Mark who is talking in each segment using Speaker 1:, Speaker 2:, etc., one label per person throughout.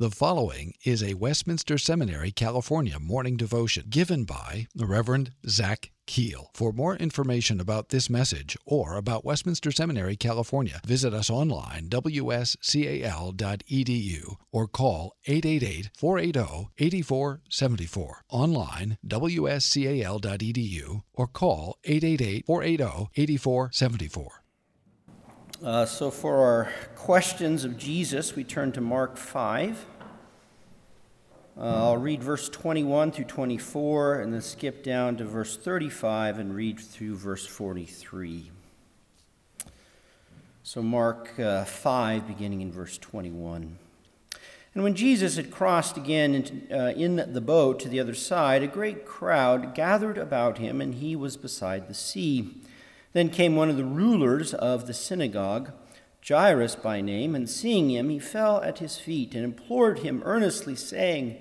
Speaker 1: The following is a Westminster Seminary, California morning devotion given by the Reverend Zach Keele. For more information about this message or about Westminster Seminary, California, visit us online, wscal.edu, or call 888 480 8474. Online, wscal.edu, or call 888 480 8474.
Speaker 2: Uh, so, for our questions of Jesus, we turn to Mark 5. Uh, I'll read verse 21 through 24 and then skip down to verse 35 and read through verse 43. So, Mark uh, 5, beginning in verse 21. And when Jesus had crossed again uh, in the boat to the other side, a great crowd gathered about him, and he was beside the sea. Then came one of the rulers of the synagogue, Jairus by name, and seeing him, he fell at his feet and implored him earnestly, saying,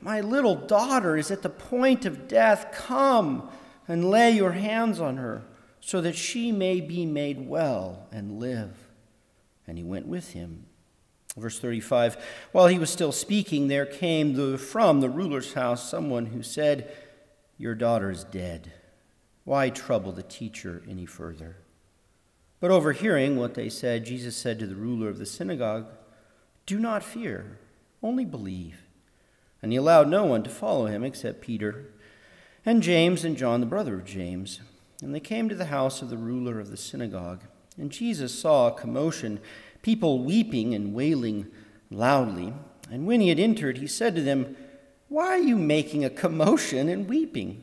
Speaker 2: My little daughter is at the point of death. Come and lay your hands on her, so that she may be made well and live. And he went with him. Verse 35 While he was still speaking, there came the, from the ruler's house someone who said, Your daughter is dead why trouble the teacher any further? But overhearing what they said, Jesus said to the ruler of the synagogue, Do not fear, only believe. And he allowed no one to follow him except Peter and James and John, the brother of James. And they came to the house of the ruler of the synagogue. And Jesus saw a commotion, people weeping and wailing loudly. And when he had entered, he said to them, Why are you making a commotion and weeping?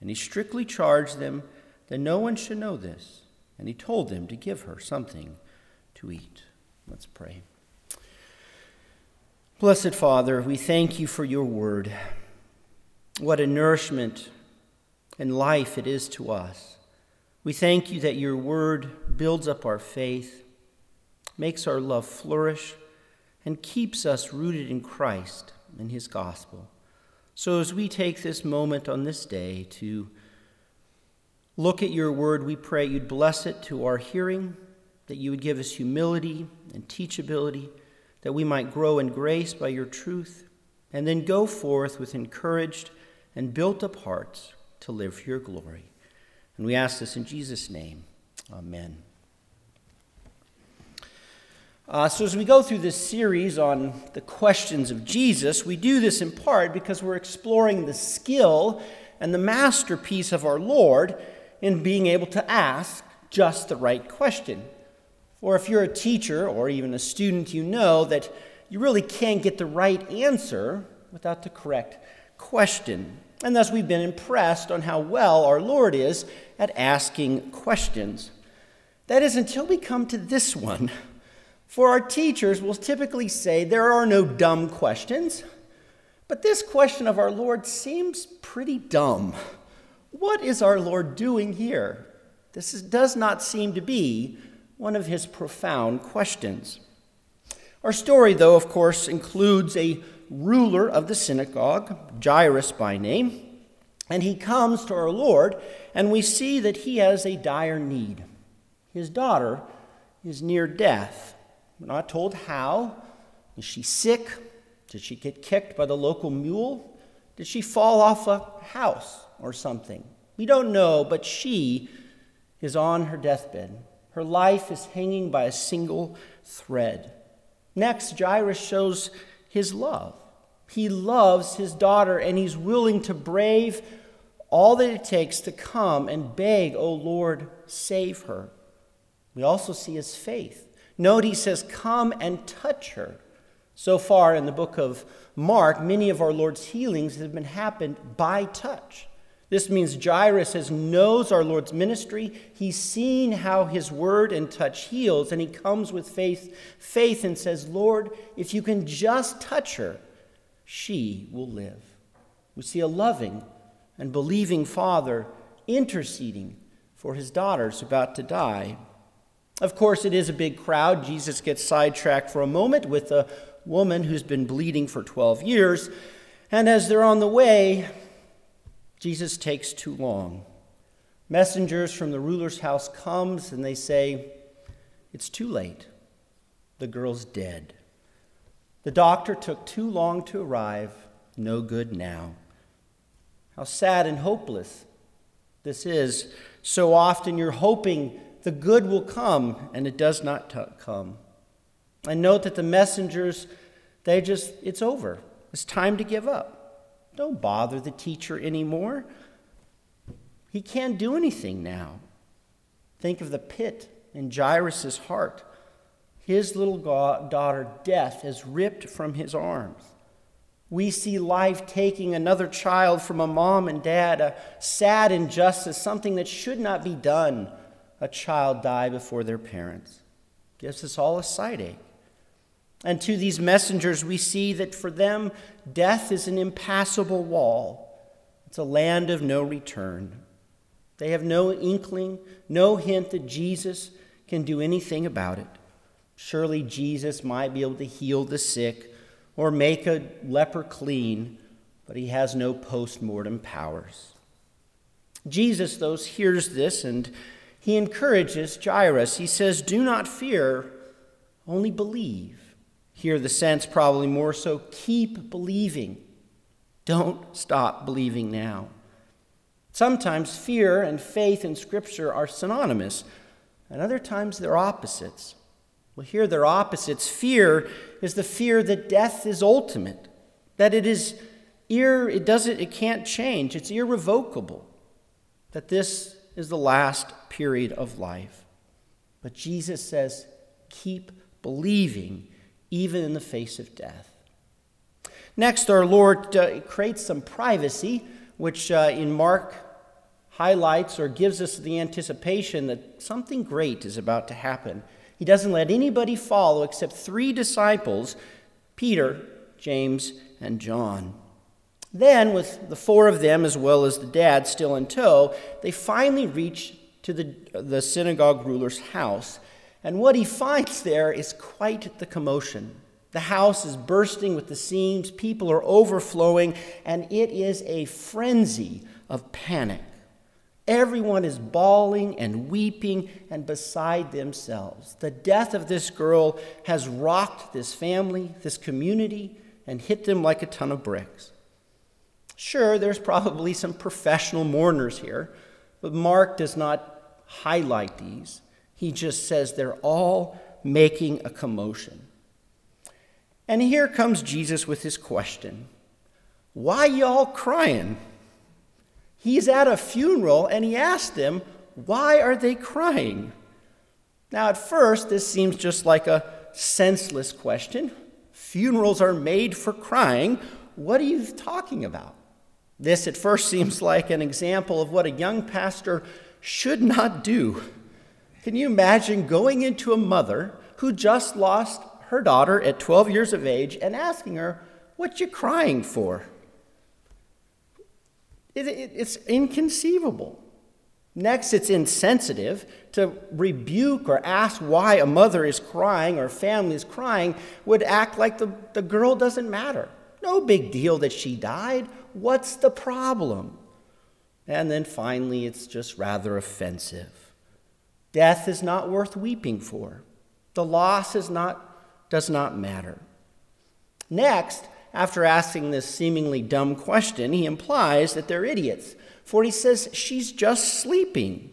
Speaker 2: And he strictly charged them that no one should know this. And he told them to give her something to eat. Let's pray. Blessed Father, we thank you for your word. What a nourishment and life it is to us. We thank you that your word builds up our faith, makes our love flourish, and keeps us rooted in Christ and his gospel. So, as we take this moment on this day to look at your word, we pray you'd bless it to our hearing, that you would give us humility and teachability, that we might grow in grace by your truth, and then go forth with encouraged and built up hearts to live for your glory. And we ask this in Jesus' name. Amen. Uh, so, as we go through this series on the questions of Jesus, we do this in part because we're exploring the skill and the masterpiece of our Lord in being able to ask just the right question. Or if you're a teacher or even a student, you know that you really can't get the right answer without the correct question. And thus, we've been impressed on how well our Lord is at asking questions. That is until we come to this one. For our teachers will typically say there are no dumb questions, but this question of our Lord seems pretty dumb. What is our Lord doing here? This is, does not seem to be one of his profound questions. Our story, though, of course, includes a ruler of the synagogue, Jairus by name, and he comes to our Lord, and we see that he has a dire need. His daughter is near death. We're not told how. Is she sick? Did she get kicked by the local mule? Did she fall off a house or something? We don't know, but she is on her deathbed. Her life is hanging by a single thread. Next, Jairus shows his love. He loves his daughter and he's willing to brave all that it takes to come and beg, Oh Lord, save her. We also see his faith. Note he says, Come and touch her. So far in the book of Mark, many of our Lord's healings have been happened by touch. This means Jairus has knows our Lord's ministry. He's seen how his word and touch heals, and he comes with faith, faith and says, Lord, if you can just touch her, she will live. We see a loving and believing father interceding for his daughters about to die. Of course, it is a big crowd. Jesus gets sidetracked for a moment with a woman who's been bleeding for 12 years. And as they're on the way, Jesus takes too long. Messengers from the ruler's house comes and they say, "It's too late. The girl's dead." The doctor took too long to arrive. No good now. How sad and hopeless this is. So often you're hoping the good will come, and it does not t- come. And note that the messengers, they just, it's over. It's time to give up. Don't bother the teacher anymore. He can't do anything now. Think of the pit in Jairus' heart. His little daughter, death, is ripped from his arms. We see life taking another child from a mom and dad, a sad injustice, something that should not be done a child die before their parents. Gives us all a sight ache. And to these messengers, we see that for them, death is an impassable wall. It's a land of no return. They have no inkling, no hint that Jesus can do anything about it. Surely Jesus might be able to heal the sick or make a leper clean, but he has no post mortem powers. Jesus, though, hears this and he encourages Jairus. He says, Do not fear, only believe. Here, the sense probably more so keep believing. Don't stop believing now. Sometimes fear and faith in Scripture are synonymous, and other times they're opposites. Well, here they're opposites. Fear is the fear that death is ultimate, that it is ir- it doesn't it can't change, it's irrevocable, that this is the last period of life. But Jesus says, keep believing even in the face of death. Next, our Lord uh, creates some privacy, which uh, in Mark highlights or gives us the anticipation that something great is about to happen. He doesn't let anybody follow except three disciples Peter, James, and John. Then, with the four of them, as well as the dad still in tow, they finally reach to the, the synagogue ruler's house. And what he finds there is quite the commotion. The house is bursting with the seams, people are overflowing, and it is a frenzy of panic. Everyone is bawling and weeping and beside themselves. The death of this girl has rocked this family, this community, and hit them like a ton of bricks. Sure, there's probably some professional mourners here, but Mark does not highlight these. He just says they're all making a commotion. And here comes Jesus with his question Why y'all crying? He's at a funeral and he asked them, Why are they crying? Now, at first, this seems just like a senseless question. Funerals are made for crying. What are you talking about? This at first seems like an example of what a young pastor should not do. Can you imagine going into a mother who just lost her daughter at 12 years of age and asking her, What you crying for? It, it, it's inconceivable. Next, it's insensitive to rebuke or ask why a mother is crying or family is crying, would act like the, the girl doesn't matter. No big deal that she died. What's the problem? And then finally, it's just rather offensive. Death is not worth weeping for. The loss is not, does not matter. Next, after asking this seemingly dumb question, he implies that they're idiots, for he says she's just sleeping.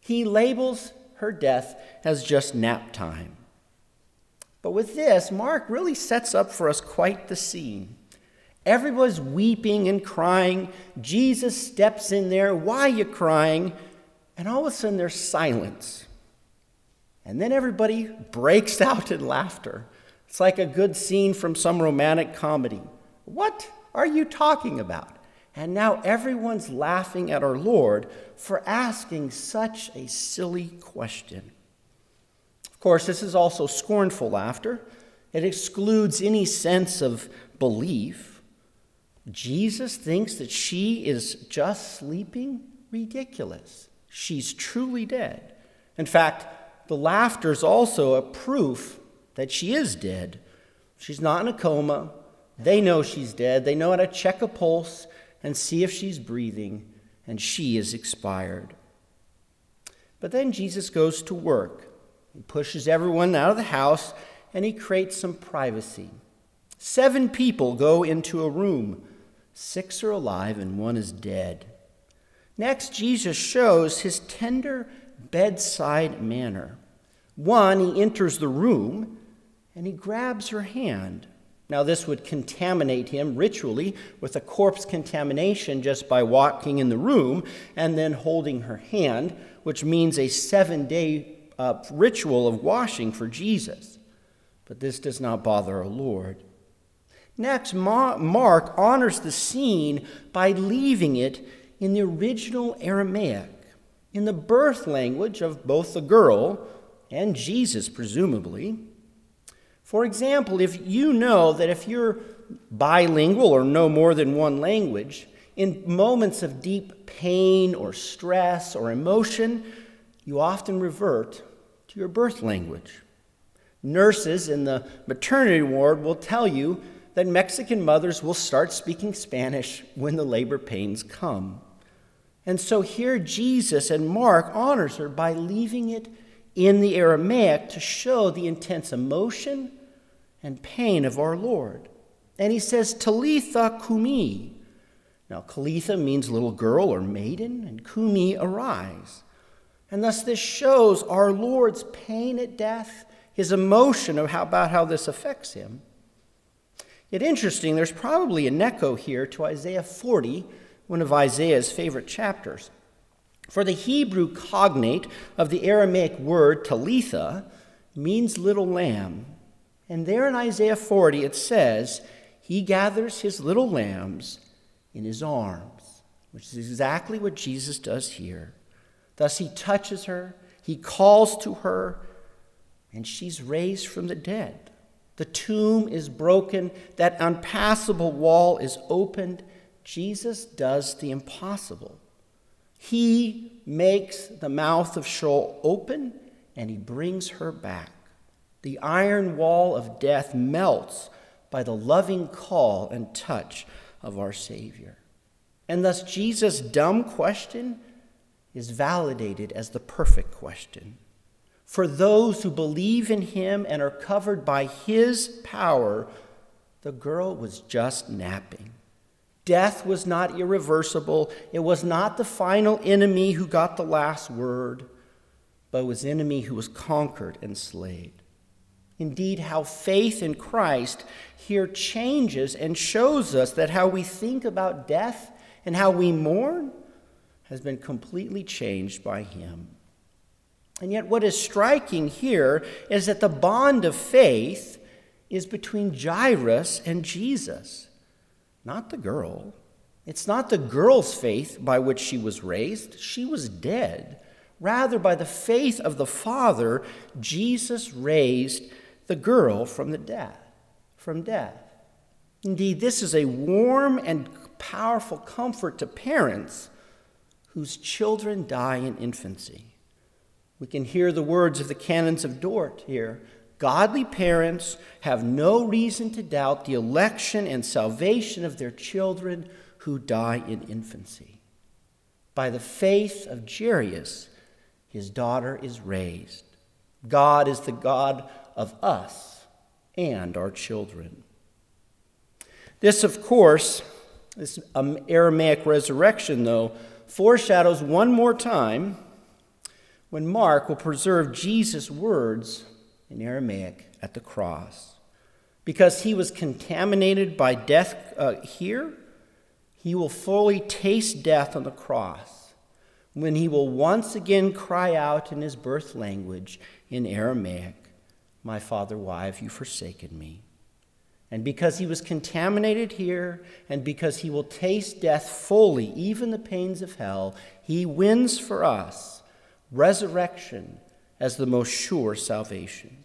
Speaker 2: He labels her death as just nap time. But with this, Mark really sets up for us quite the scene. Everybody's weeping and crying. Jesus steps in there. Why are you crying? And all of a sudden, there's silence. And then everybody breaks out in laughter. It's like a good scene from some romantic comedy. What are you talking about? And now everyone's laughing at our Lord for asking such a silly question. Of course, this is also scornful laughter. It excludes any sense of belief. Jesus thinks that she is just sleeping? Ridiculous. She's truly dead. In fact, the laughter is also a proof that she is dead. She's not in a coma. They know she's dead. They know how to check a pulse and see if she's breathing, and she is expired. But then Jesus goes to work. He pushes everyone out of the house and he creates some privacy. Seven people go into a room. Six are alive and one is dead. Next, Jesus shows his tender bedside manner. One, he enters the room and he grabs her hand. Now, this would contaminate him ritually with a corpse contamination just by walking in the room and then holding her hand, which means a seven day uh, ritual of washing for Jesus. But this does not bother our Lord. Next, Mark honors the scene by leaving it in the original Aramaic, in the birth language of both the girl and Jesus, presumably. For example, if you know that if you're bilingual or know more than one language, in moments of deep pain or stress or emotion, you often revert to your birth language. Nurses in the maternity ward will tell you that Mexican mothers will start speaking Spanish when the labor pains come. And so here Jesus and Mark honors her by leaving it in the Aramaic to show the intense emotion and pain of our Lord. And he says, Talitha kumi. Now, Talitha means little girl or maiden, and kumi, arise. And thus, this shows our Lord's pain at death, his emotion about how this affects him. Yet, interesting, there's probably an echo here to Isaiah 40, one of Isaiah's favorite chapters. For the Hebrew cognate of the Aramaic word talitha means little lamb. And there in Isaiah 40 it says, He gathers his little lambs in his arms, which is exactly what Jesus does here. Thus he touches her, he calls to her, and she's raised from the dead. The tomb is broken, that unpassable wall is opened. Jesus does the impossible. He makes the mouth of Sheol open and he brings her back. The iron wall of death melts by the loving call and touch of our Savior. And thus, Jesus' dumb question is validated as the perfect question. For those who believe in him and are covered by his power, the girl was just napping. Death was not irreversible. It was not the final enemy who got the last word, but was enemy who was conquered and slayed. Indeed, how faith in Christ here changes and shows us that how we think about death and how we mourn has been completely changed by him. And yet, what is striking here is that the bond of faith is between Jairus and Jesus, not the girl. It's not the girl's faith by which she was raised, she was dead. Rather, by the faith of the Father, Jesus raised the girl from the death, from death. Indeed, this is a warm and powerful comfort to parents whose children die in infancy. We can hear the words of the canons of Dort here. Godly parents have no reason to doubt the election and salvation of their children who die in infancy. By the faith of Jairus, his daughter is raised. God is the God of us and our children. This, of course, this Aramaic resurrection, though, foreshadows one more time when Mark will preserve Jesus' words in Aramaic at the cross. Because he was contaminated by death uh, here, he will fully taste death on the cross when he will once again cry out in his birth language in Aramaic, my father, why have you forsaken me? And because he was contaminated here, and because he will taste death fully, even the pains of hell, he wins for us resurrection as the most sure salvation.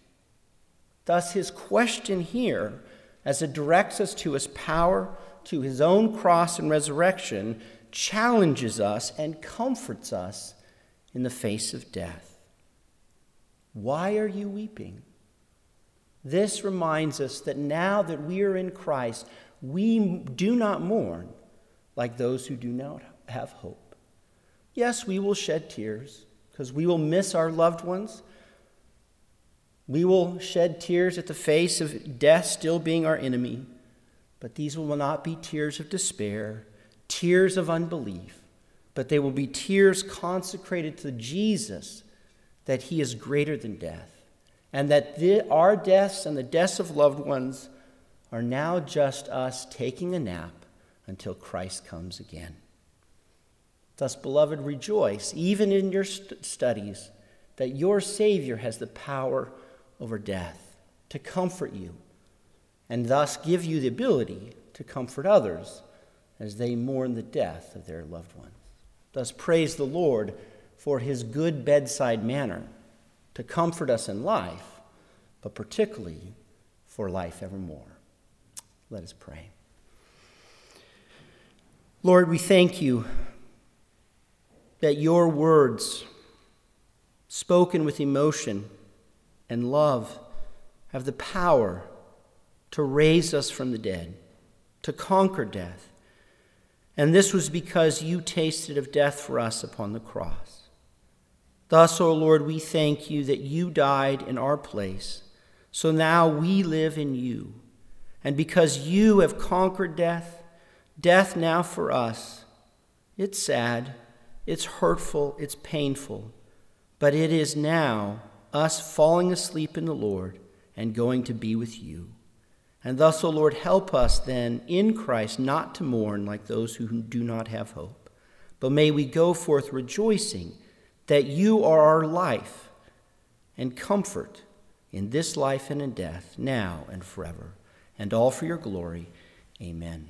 Speaker 2: Thus, his question here, as it directs us to his power, to his own cross and resurrection, challenges us and comforts us in the face of death. Why are you weeping? This reminds us that now that we are in Christ, we do not mourn like those who do not have hope. Yes, we will shed tears because we will miss our loved ones. We will shed tears at the face of death still being our enemy, but these will not be tears of despair, tears of unbelief, but they will be tears consecrated to Jesus that he is greater than death, and that the, our deaths and the deaths of loved ones are now just us taking a nap until Christ comes again. Thus, beloved, rejoice, even in your st- studies, that your Savior has the power over death to comfort you, and thus give you the ability to comfort others as they mourn the death of their loved ones. Thus, praise the Lord for his good bedside manner to comfort us in life, but particularly for life evermore. Let us pray. Lord, we thank you that your words, spoken with emotion and love, have the power to raise us from the dead, to conquer death. And this was because you tasted of death for us upon the cross. Thus, O Lord, we thank you that you died in our place, so now we live in you. And because you have conquered death, death now for us, it's sad, it's hurtful, it's painful, but it is now us falling asleep in the Lord and going to be with you. And thus, O Lord, help us then in Christ not to mourn like those who do not have hope, but may we go forth rejoicing that you are our life and comfort in this life and in death, now and forever, and all for your glory. Amen.